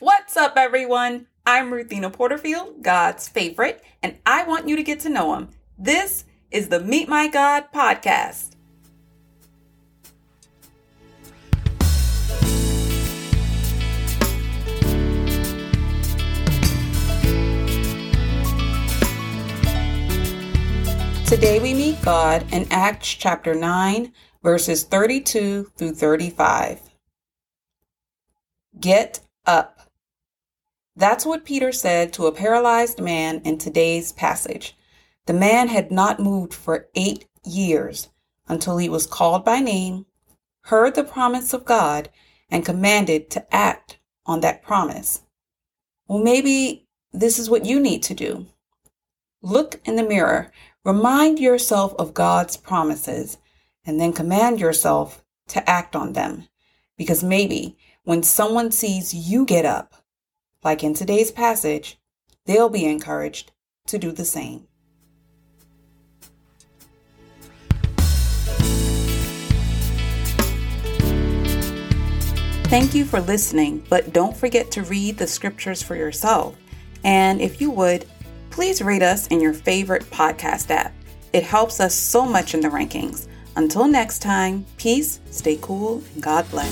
What's up, everyone? I'm Ruthina Porterfield, God's favorite, and I want you to get to know Him. This is the Meet My God podcast. Today we meet God in Acts chapter 9, verses 32 through 35. Get up. That's what Peter said to a paralyzed man in today's passage. The man had not moved for eight years until he was called by name, heard the promise of God, and commanded to act on that promise. Well, maybe this is what you need to do. Look in the mirror Remind yourself of God's promises and then command yourself to act on them. Because maybe when someone sees you get up, like in today's passage, they'll be encouraged to do the same. Thank you for listening, but don't forget to read the scriptures for yourself. And if you would, please rate us in your favorite podcast app. It helps us so much in the rankings. Until next time, peace, stay cool, and God bless.